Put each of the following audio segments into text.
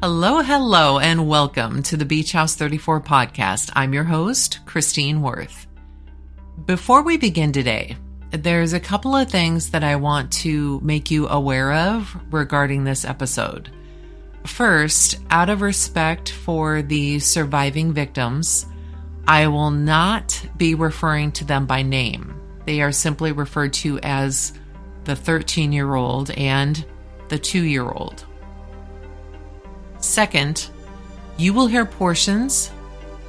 Hello, hello, and welcome to the Beach House 34 podcast. I'm your host, Christine Worth. Before we begin today, there's a couple of things that I want to make you aware of regarding this episode. First, out of respect for the surviving victims, I will not be referring to them by name. They are simply referred to as the 13 year old and the two year old. Second, you will hear portions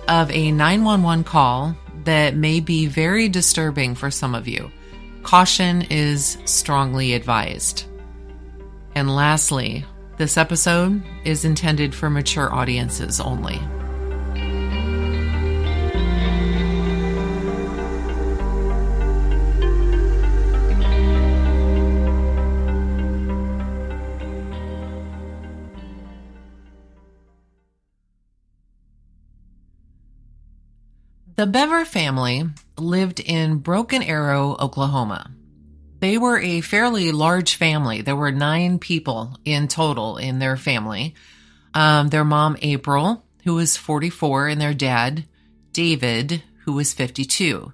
of a 911 call that may be very disturbing for some of you. Caution is strongly advised. And lastly, this episode is intended for mature audiences only. The Bever family lived in Broken Arrow, Oklahoma. They were a fairly large family. There were nine people in total in their family. Um, their mom, April, who was 44, and their dad, David, who was 52.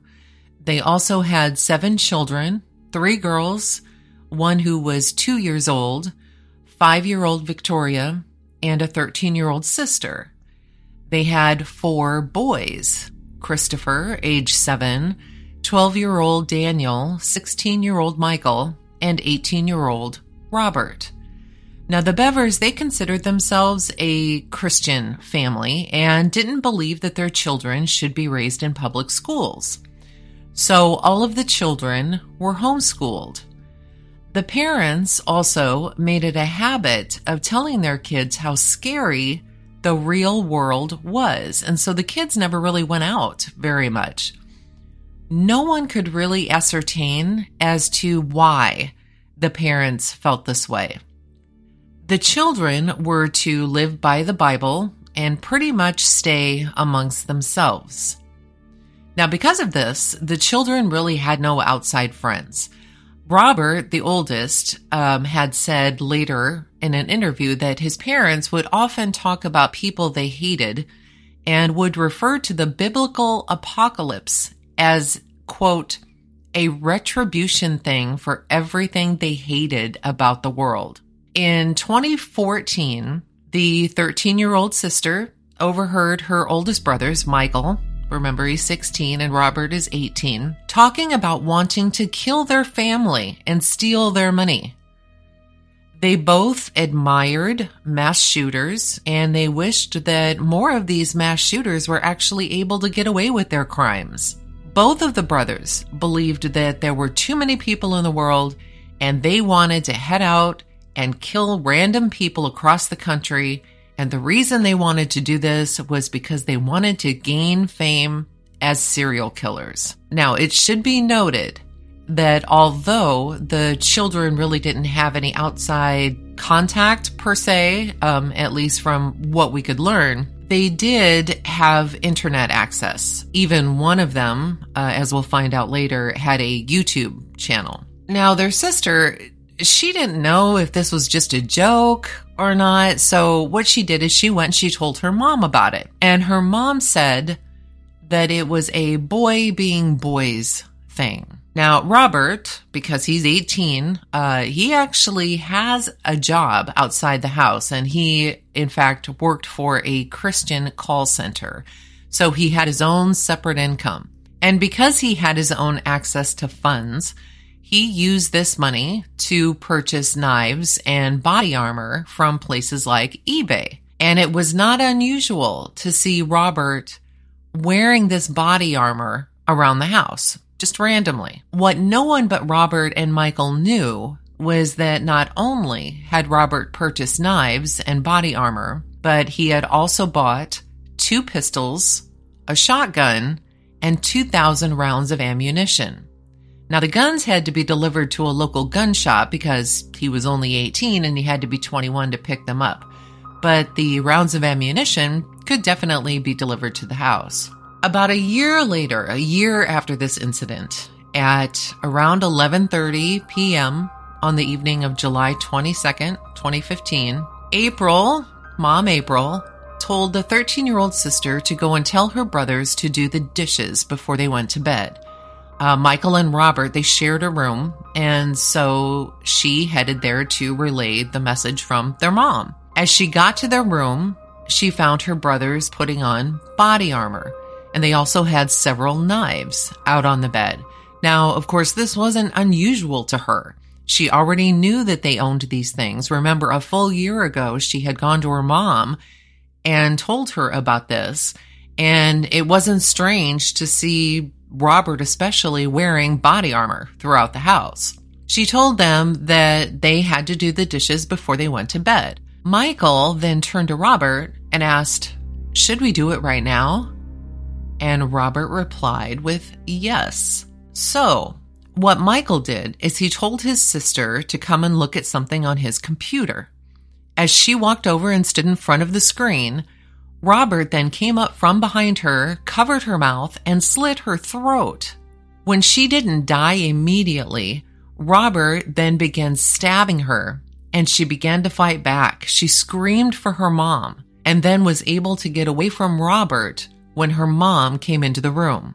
They also had seven children three girls, one who was two years old, five year old Victoria, and a 13 year old sister. They had four boys Christopher, age seven, 12 year old Daniel, 16 year old Michael, and 18 year old Robert. Now, the Bevers, they considered themselves a Christian family and didn't believe that their children should be raised in public schools. So, all of the children were homeschooled. The parents also made it a habit of telling their kids how scary the real world was. And so the kids never really went out very much. No one could really ascertain as to why the parents felt this way. The children were to live by the Bible and pretty much stay amongst themselves. Now, because of this, the children really had no outside friends. Robert, the oldest, um, had said later in an interview that his parents would often talk about people they hated and would refer to the biblical apocalypse as, quote, a retribution thing for everything they hated about the world. In 2014, the 13 year old sister overheard her oldest brothers, Michael, remember he's 16 and Robert is 18, talking about wanting to kill their family and steal their money. They both admired mass shooters and they wished that more of these mass shooters were actually able to get away with their crimes. Both of the brothers believed that there were too many people in the world and they wanted to head out and kill random people across the country and the reason they wanted to do this was because they wanted to gain fame as serial killers. Now, it should be noted that although the children really didn't have any outside contact per se, um, at least from what we could learn, they did have internet access. Even one of them, uh, as we'll find out later, had a YouTube channel. Now, their sister, she didn't know if this was just a joke or not. So what she did is she went she told her mom about it. And her mom said that it was a boy being boys thing. Now, Robert, because he's 18, uh, he actually has a job outside the house and he, in fact, worked for a Christian call center. So he had his own separate income. And because he had his own access to funds, he used this money to purchase knives and body armor from places like eBay. And it was not unusual to see Robert wearing this body armor around the house, just randomly. What no one but Robert and Michael knew was that not only had Robert purchased knives and body armor, but he had also bought two pistols, a shotgun, and 2,000 rounds of ammunition. Now, the guns had to be delivered to a local gun shop because he was only 18 and he had to be 21 to pick them up. But the rounds of ammunition could definitely be delivered to the house. About a year later, a year after this incident, at around 11:30 p.m. on the evening of July 22nd, 2015, April, Mom April told the 13 year old sister to go and tell her brothers to do the dishes before they went to bed. Uh, Michael and Robert, they shared a room, and so she headed there to relay the message from their mom. As she got to their room, she found her brothers putting on body armor, and they also had several knives out on the bed. Now, of course, this wasn't unusual to her. She already knew that they owned these things. Remember, a full year ago, she had gone to her mom and told her about this. And it wasn't strange to see Robert, especially, wearing body armor throughout the house. She told them that they had to do the dishes before they went to bed. Michael then turned to Robert and asked, Should we do it right now? And Robert replied with yes. So, what Michael did is he told his sister to come and look at something on his computer. As she walked over and stood in front of the screen, Robert then came up from behind her, covered her mouth, and slit her throat. When she didn't die immediately, Robert then began stabbing her and she began to fight back. She screamed for her mom and then was able to get away from Robert when her mom came into the room.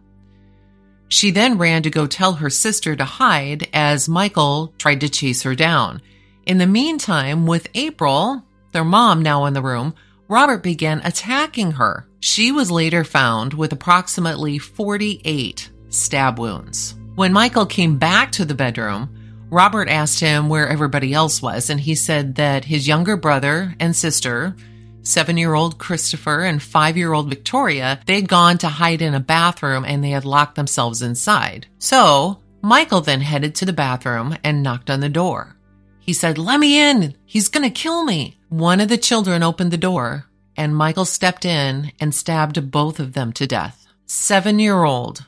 She then ran to go tell her sister to hide as Michael tried to chase her down. In the meantime, with April, their mom now in the room, Robert began attacking her. She was later found with approximately 48 stab wounds. When Michael came back to the bedroom, Robert asked him where everybody else was, and he said that his younger brother and sister, seven year old Christopher and five year old Victoria, they'd gone to hide in a bathroom and they had locked themselves inside. So, Michael then headed to the bathroom and knocked on the door. He said, Let me in. He's going to kill me. One of the children opened the door and Michael stepped in and stabbed both of them to death. Seven year old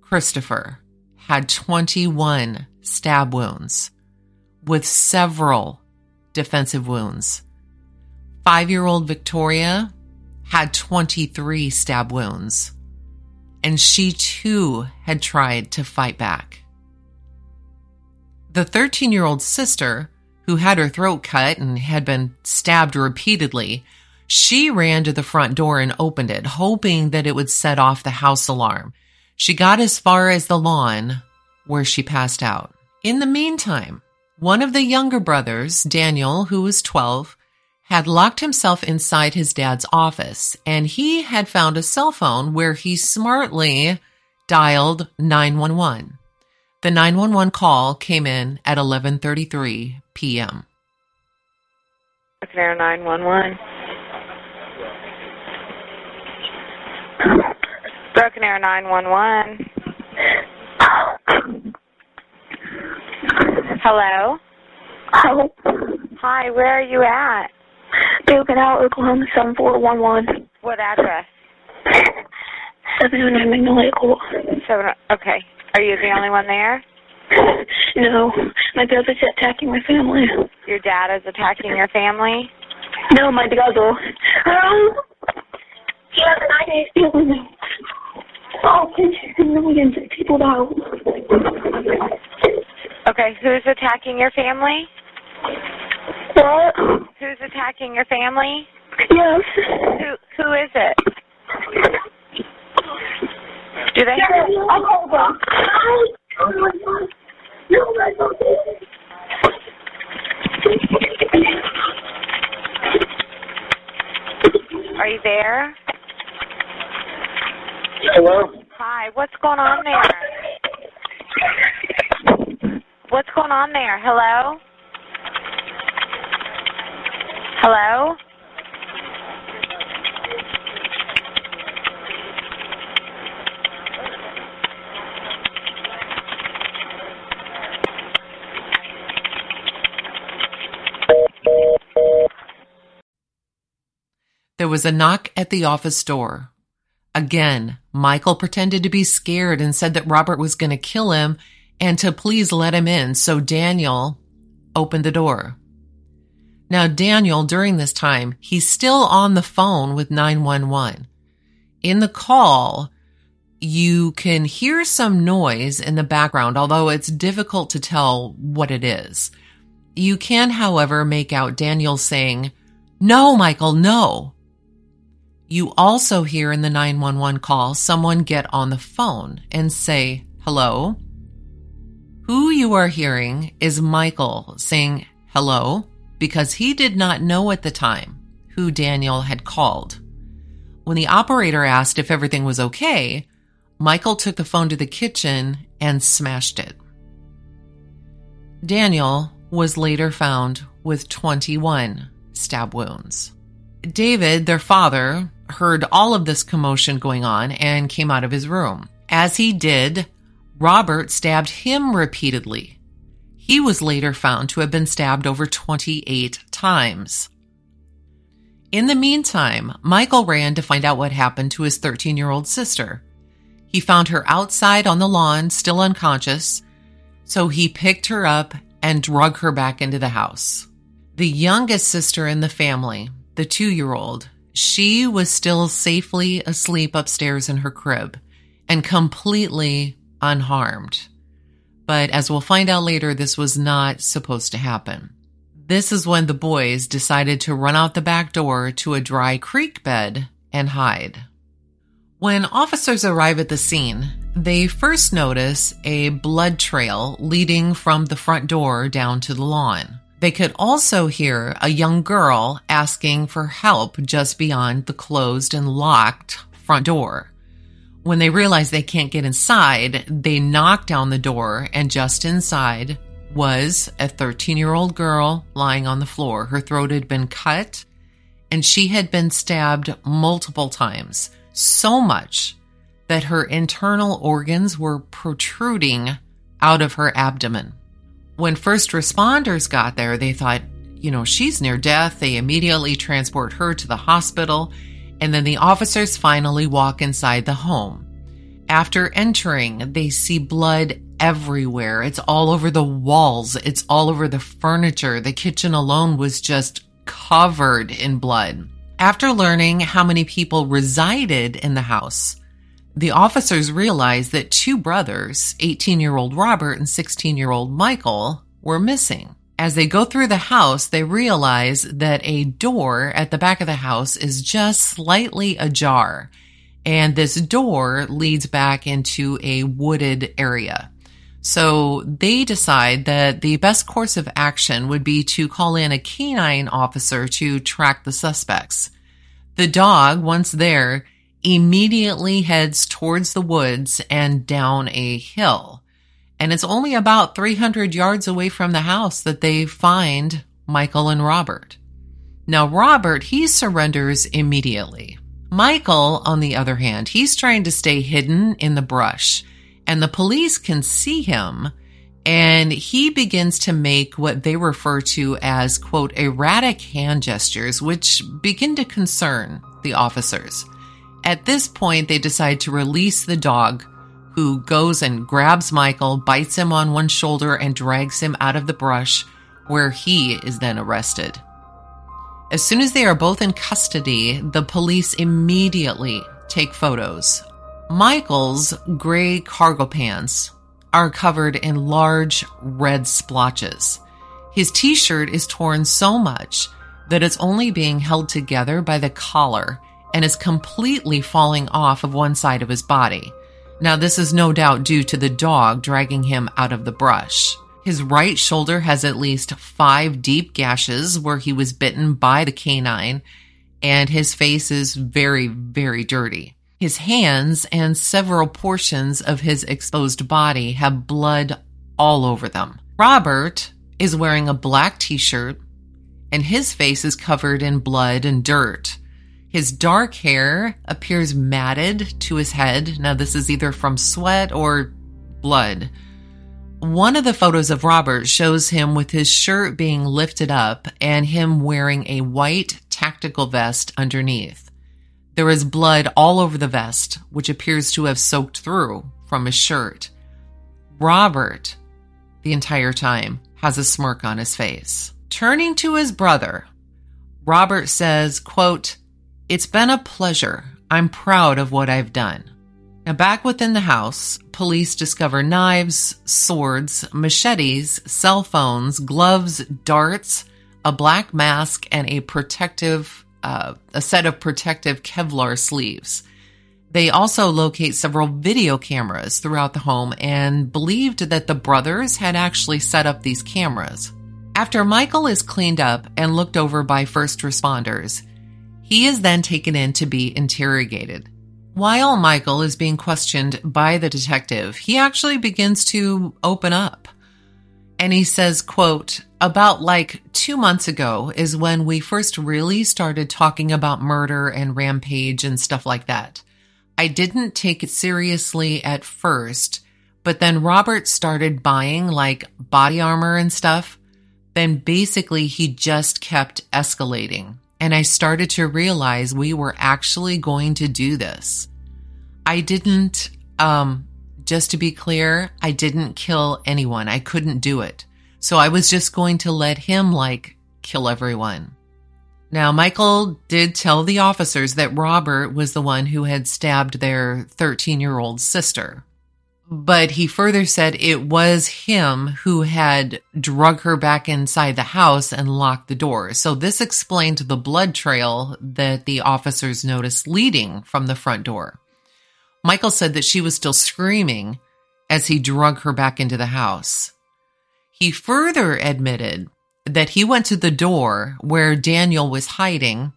Christopher had 21 stab wounds with several defensive wounds. Five year old Victoria had 23 stab wounds, and she too had tried to fight back. The 13 year old sister, who had her throat cut and had been stabbed repeatedly, she ran to the front door and opened it, hoping that it would set off the house alarm. She got as far as the lawn where she passed out. In the meantime, one of the younger brothers, Daniel, who was 12, had locked himself inside his dad's office and he had found a cell phone where he smartly dialed 911. The 911 call came in at 11:33 p.m. Broken Arrow 911. Broken Arrow 911. Hello? Hello. Hi, where are you at? Broken Arrow, Oklahoma 7411. What address? 709 Magnolia Court. Seven. Oh, okay. Are you the only one there? No, my brother's attacking my family. Your dad is attacking your family? No, my brother. Um, he has an idea stealing me. Oh, millions of people now. Okay, who's attacking your family? What? Who's attacking your family? Yes. Who who is it? Do they I'll call them. No, that's okay. are you there? Hello? Hi, what's going on there? What's going on there? Hello? Hello? There was a knock at the office door. Again, Michael pretended to be scared and said that Robert was going to kill him and to please let him in. So Daniel opened the door. Now, Daniel, during this time, he's still on the phone with 911. In the call, you can hear some noise in the background, although it's difficult to tell what it is. You can, however, make out Daniel saying, No, Michael, no. You also hear in the 911 call someone get on the phone and say, hello. Who you are hearing is Michael saying hello because he did not know at the time who Daniel had called. When the operator asked if everything was okay, Michael took the phone to the kitchen and smashed it. Daniel was later found with 21 stab wounds. David, their father, heard all of this commotion going on and came out of his room. As he did, Robert stabbed him repeatedly. He was later found to have been stabbed over 28 times. In the meantime, Michael ran to find out what happened to his 13 year old sister. He found her outside on the lawn, still unconscious, so he picked her up and drug her back into the house. The youngest sister in the family, the two year old, she was still safely asleep upstairs in her crib and completely unharmed. But as we'll find out later, this was not supposed to happen. This is when the boys decided to run out the back door to a dry creek bed and hide. When officers arrive at the scene, they first notice a blood trail leading from the front door down to the lawn. They could also hear a young girl asking for help just beyond the closed and locked front door. When they realize they can't get inside, they knock down the door, and just inside was a 13 year old girl lying on the floor. Her throat had been cut, and she had been stabbed multiple times, so much that her internal organs were protruding out of her abdomen. When first responders got there, they thought, you know, she's near death. They immediately transport her to the hospital, and then the officers finally walk inside the home. After entering, they see blood everywhere. It's all over the walls, it's all over the furniture. The kitchen alone was just covered in blood. After learning how many people resided in the house, the officers realized that two brothers, 18 year old Robert and 16 year old Michael, were missing. As they go through the house, they realize that a door at the back of the house is just slightly ajar. And this door leads back into a wooded area. So they decide that the best course of action would be to call in a canine officer to track the suspects. The dog, once there, immediately heads towards the woods and down a hill. And it's only about 300 yards away from the house that they find Michael and Robert. Now, Robert, he surrenders immediately. Michael, on the other hand, he's trying to stay hidden in the brush, and the police can see him, and he begins to make what they refer to as, quote, erratic hand gestures, which begin to concern the officers. At this point, they decide to release the dog, who goes and grabs Michael, bites him on one shoulder, and drags him out of the brush, where he is then arrested. As soon as they are both in custody, the police immediately take photos. Michael's gray cargo pants are covered in large red splotches. His t shirt is torn so much that it's only being held together by the collar and is completely falling off of one side of his body. Now, this is no doubt due to the dog dragging him out of the brush. His right shoulder has at least five deep gashes where he was bitten by the canine, and his face is very, very dirty. His hands and several portions of his exposed body have blood all over them. Robert is wearing a black t shirt, and his face is covered in blood and dirt. His dark hair appears matted to his head. Now, this is either from sweat or blood. One of the photos of Robert shows him with his shirt being lifted up and him wearing a white tactical vest underneath. There is blood all over the vest, which appears to have soaked through from his shirt. Robert, the entire time, has a smirk on his face. Turning to his brother, Robert says, quote, it's been a pleasure. I'm proud of what I've done. Now, back within the house, police discover knives, swords, machetes, cell phones, gloves, darts, a black mask, and a protective, uh, a set of protective Kevlar sleeves. They also locate several video cameras throughout the home and believed that the brothers had actually set up these cameras. After Michael is cleaned up and looked over by first responders, he is then taken in to be interrogated. While Michael is being questioned by the detective, he actually begins to open up. And he says, quote, about like two months ago is when we first really started talking about murder and rampage and stuff like that. I didn't take it seriously at first, but then Robert started buying like body armor and stuff. Then basically he just kept escalating. And I started to realize we were actually going to do this. I didn't, um, just to be clear, I didn't kill anyone. I couldn't do it. So I was just going to let him like kill everyone. Now, Michael did tell the officers that Robert was the one who had stabbed their 13 year old sister. But he further said it was him who had drug her back inside the house and locked the door. So this explained the blood trail that the officers noticed leading from the front door. Michael said that she was still screaming as he drug her back into the house. He further admitted that he went to the door where Daniel was hiding,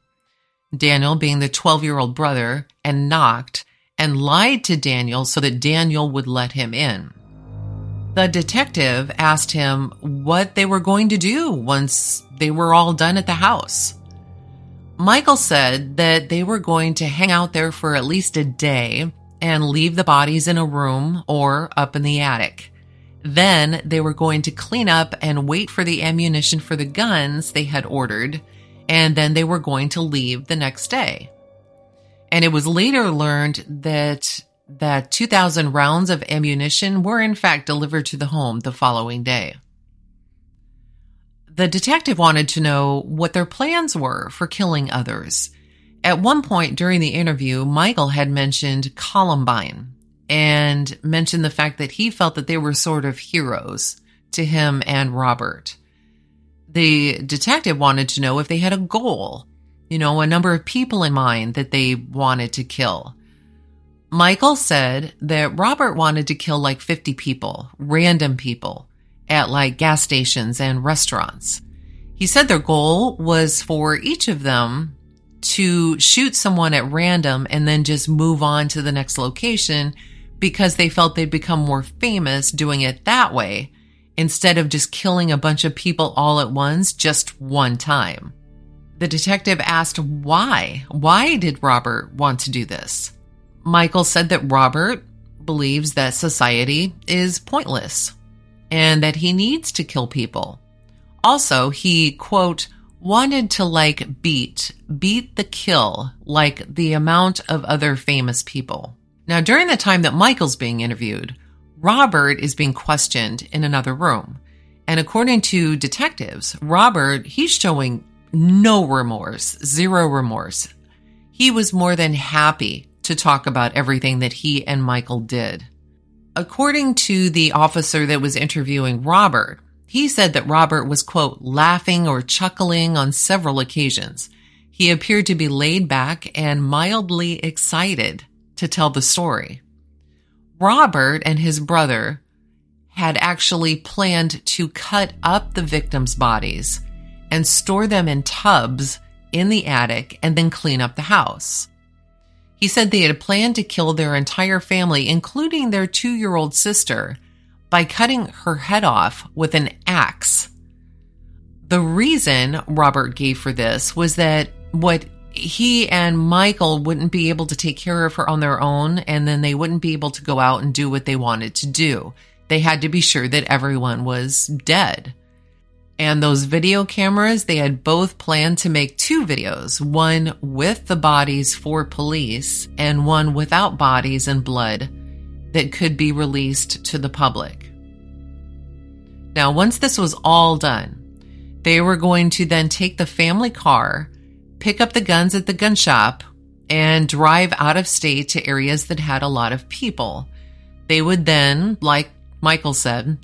Daniel being the 12 year old brother, and knocked and lied to Daniel so that Daniel would let him in. The detective asked him what they were going to do once they were all done at the house. Michael said that they were going to hang out there for at least a day and leave the bodies in a room or up in the attic. Then they were going to clean up and wait for the ammunition for the guns they had ordered, and then they were going to leave the next day. And it was later learned that that 2000 rounds of ammunition were in fact delivered to the home the following day. The detective wanted to know what their plans were for killing others. At one point during the interview, Michael had mentioned Columbine, and mentioned the fact that he felt that they were sort of heroes to him and Robert. The detective wanted to know if they had a goal, you know, a number of people in mind that they wanted to kill. Michael said that Robert wanted to kill like 50 people, random people, at like gas stations and restaurants. He said their goal was for each of them to shoot someone at random and then just move on to the next location because they felt they'd become more famous doing it that way instead of just killing a bunch of people all at once just one time. The detective asked why. Why did Robert want to do this? Michael said that Robert believes that society is pointless and that he needs to kill people. Also, he, quote, wanted to like beat, beat the kill like the amount of other famous people. Now, during the time that Michael's being interviewed, Robert is being questioned in another room. And according to detectives, Robert, he's showing no remorse, zero remorse. He was more than happy to talk about everything that he and Michael did. According to the officer that was interviewing Robert, he said that Robert was, quote, laughing or chuckling on several occasions. He appeared to be laid back and mildly excited to tell the story. Robert and his brother had actually planned to cut up the victims' bodies and store them in tubs in the attic and then clean up the house. He said they had planned to kill their entire family, including their two year old sister, by cutting her head off with an axe. The reason Robert gave for this was that what he and Michael wouldn't be able to take care of her on their own, and then they wouldn't be able to go out and do what they wanted to do. They had to be sure that everyone was dead. And those video cameras, they had both planned to make two videos one with the bodies for police, and one without bodies and blood that could be released to the public. Now, once this was all done, they were going to then take the family car pick up the guns at the gun shop and drive out of state to areas that had a lot of people. They would then, like Michael said,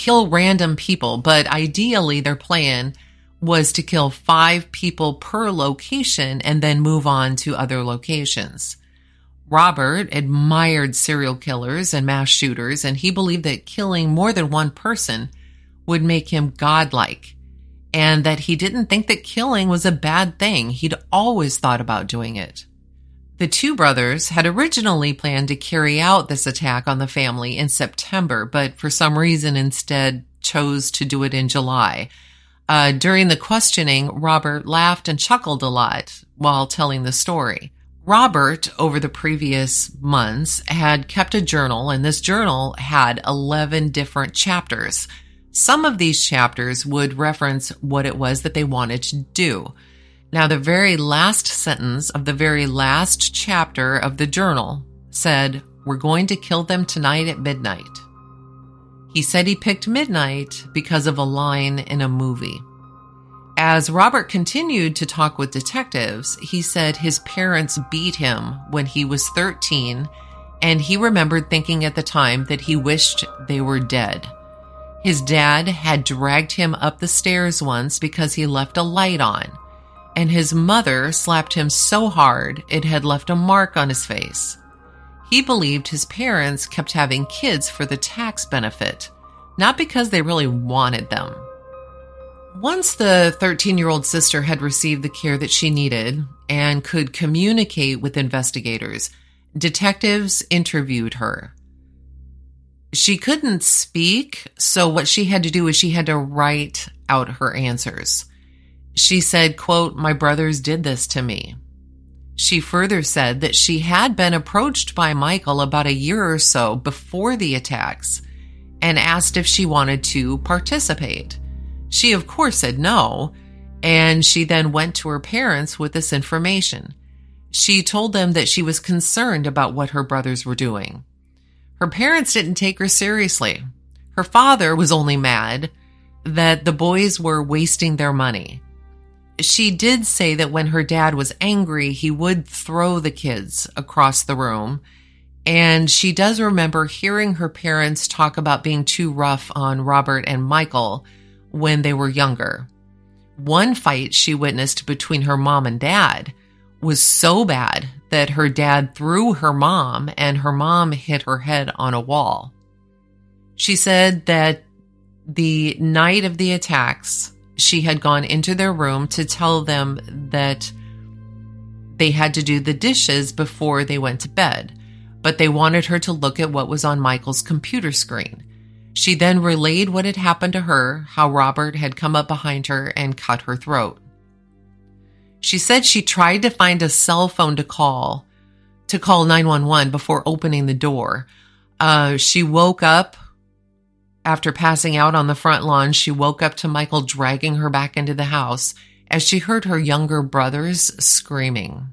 kill random people, but ideally their plan was to kill five people per location and then move on to other locations. Robert admired serial killers and mass shooters, and he believed that killing more than one person would make him godlike, and that he didn't think that killing was a bad thing. He'd always thought about doing it. The two brothers had originally planned to carry out this attack on the family in September, but for some reason instead chose to do it in July. Uh, during the questioning, Robert laughed and chuckled a lot while telling the story. Robert, over the previous months, had kept a journal, and this journal had 11 different chapters. Some of these chapters would reference what it was that they wanted to do. Now, the very last sentence of the very last chapter of the journal said, We're going to kill them tonight at midnight. He said he picked midnight because of a line in a movie. As Robert continued to talk with detectives, he said his parents beat him when he was 13, and he remembered thinking at the time that he wished they were dead. His dad had dragged him up the stairs once because he left a light on and his mother slapped him so hard it had left a mark on his face. He believed his parents kept having kids for the tax benefit, not because they really wanted them. Once the 13 year old sister had received the care that she needed and could communicate with investigators, detectives interviewed her. She couldn't speak, so what she had to do is she had to write out her answers. She said, quote, my brothers did this to me. She further said that she had been approached by Michael about a year or so before the attacks and asked if she wanted to participate. She, of course, said no, and she then went to her parents with this information. She told them that she was concerned about what her brothers were doing. Her parents didn't take her seriously. Her father was only mad that the boys were wasting their money she did say that when her dad was angry, he would throw the kids across the room. And she does remember hearing her parents talk about being too rough on Robert and Michael when they were younger. One fight she witnessed between her mom and dad was so bad that her dad threw her mom and her mom hit her head on a wall. She said that the night of the attacks, she had gone into their room to tell them that they had to do the dishes before they went to bed, but they wanted her to look at what was on Michael's computer screen. She then relayed what had happened to her, how Robert had come up behind her and cut her throat. She said she tried to find a cell phone to call, to call 911 before opening the door. Uh, she woke up after passing out on the front lawn, she woke up to Michael dragging her back into the house as she heard her younger brothers screaming.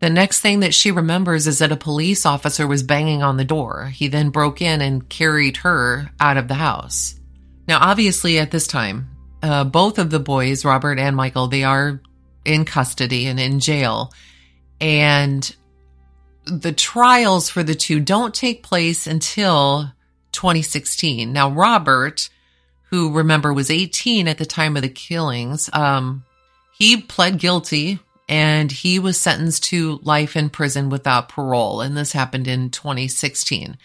The next thing that she remembers is that a police officer was banging on the door. He then broke in and carried her out of the house. Now, obviously, at this time, uh, both of the boys, Robert and Michael, they are in custody and in jail. And the trials for the two don't take place until 2016. Now, Robert, who remember was 18 at the time of the killings, um, he pled guilty and he was sentenced to life in prison without parole. And this happened in 2016.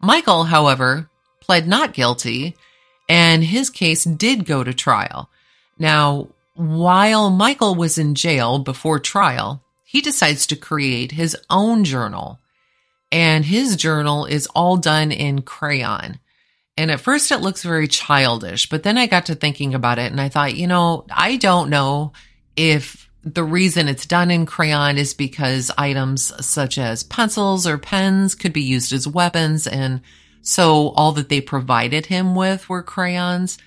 Michael, however, pled not guilty and his case did go to trial. Now, while Michael was in jail before trial, he decides to create his own journal and his journal is all done in crayon. And at first it looks very childish, but then I got to thinking about it and I thought, you know, I don't know if the reason it's done in crayon is because items such as pencils or pens could be used as weapons. And so all that they provided him with were crayons.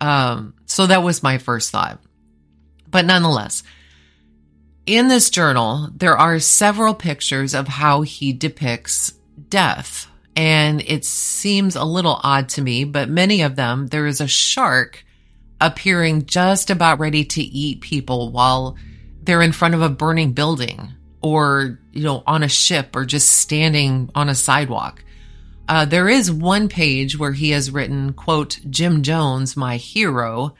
Um, so that was my first thought. But nonetheless, in this journal, there are several pictures of how he depicts death. And it seems a little odd to me, but many of them, there is a shark appearing just about ready to eat people while they're in front of a burning building or, you know, on a ship or just standing on a sidewalk. Uh, there is one page where he has written, quote, Jim Jones, my hero,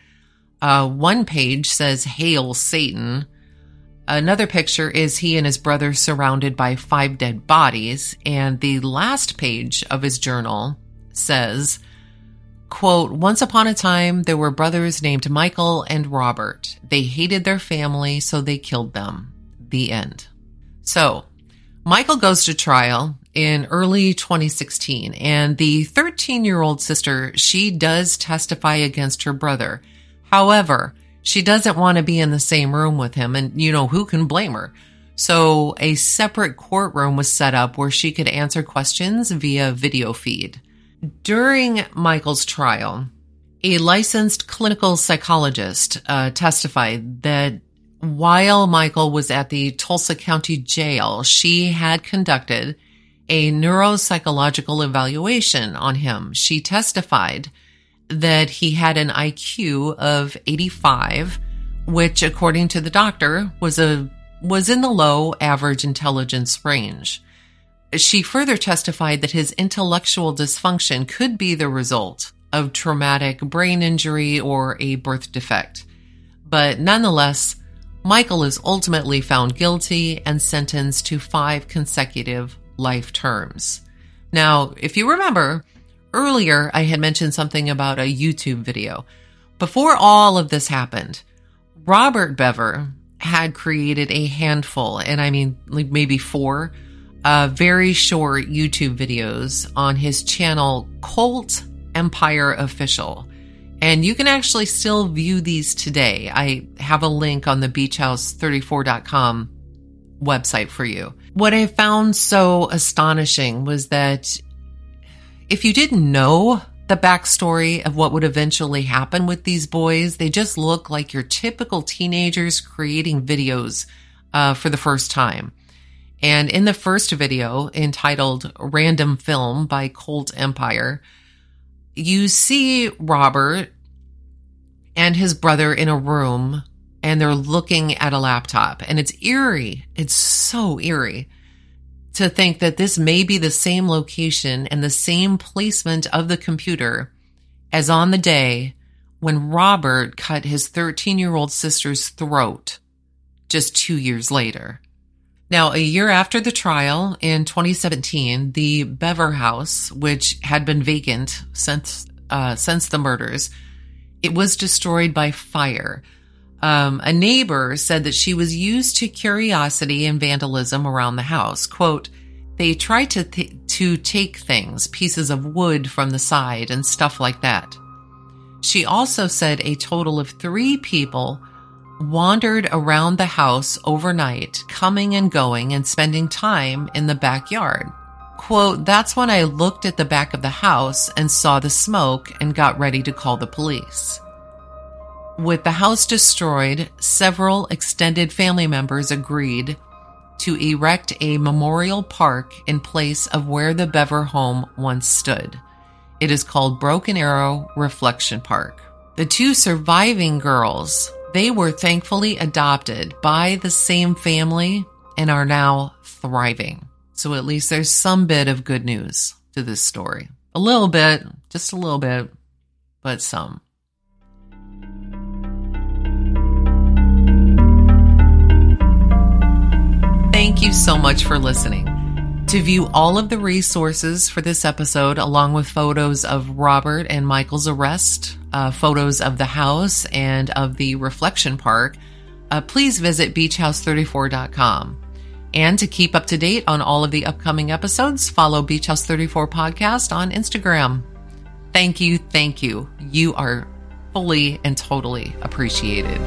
Uh, one page says, Hail Satan. Another picture is he and his brother surrounded by five dead bodies. And the last page of his journal says, quote, Once upon a time, there were brothers named Michael and Robert. They hated their family, so they killed them. The end. So, Michael goes to trial in early 2016, and the 13 year old sister, she does testify against her brother. However, she doesn't want to be in the same room with him, and you know, who can blame her? So a separate courtroom was set up where she could answer questions via video feed. During Michael's trial, a licensed clinical psychologist uh, testified that while Michael was at the Tulsa County Jail, she had conducted a neuropsychological evaluation on him. She testified that he had an IQ of 85, which according to the doctor was a was in the low average intelligence range. She further testified that his intellectual dysfunction could be the result of traumatic brain injury or a birth defect. But nonetheless, Michael is ultimately found guilty and sentenced to five consecutive life terms. Now, if you remember, earlier I had mentioned something about a YouTube video. Before all of this happened, Robert Bever had created a handful, and I mean like maybe four, uh, very short YouTube videos on his channel, Cult Empire Official. And you can actually still view these today. I have a link on the beachhouse34.com website for you. What I found so astonishing was that if you didn't know the backstory of what would eventually happen with these boys, they just look like your typical teenagers creating videos uh, for the first time. And in the first video, entitled Random Film by Cult Empire, you see Robert and his brother in a room and they're looking at a laptop and it's eerie. It's so eerie to think that this may be the same location and the same placement of the computer as on the day when Robert cut his 13 year old sister's throat just two years later. Now, a year after the trial in 2017, the Bever House, which had been vacant since uh, since the murders, it was destroyed by fire. Um, a neighbor said that she was used to curiosity and vandalism around the house. "Quote: They tried to th- to take things, pieces of wood from the side and stuff like that." She also said a total of three people wandered around the house overnight, coming and going and spending time in the backyard. Quote, that's when I looked at the back of the house and saw the smoke and got ready to call the police. With the house destroyed, several extended family members agreed to erect a memorial park in place of where the Bever home once stood. It is called Broken Arrow Reflection Park. The two surviving girls they were thankfully adopted by the same family and are now thriving. So at least there's some bit of good news to this story. A little bit, just a little bit, but some. You so much for listening. To view all of the resources for this episode, along with photos of Robert and Michael's arrest, uh, photos of the house and of the reflection park, uh, please visit beachhouse34.com. And to keep up to date on all of the upcoming episodes, follow Beach House 34 Podcast on Instagram. Thank you, thank you. You are fully and totally appreciated.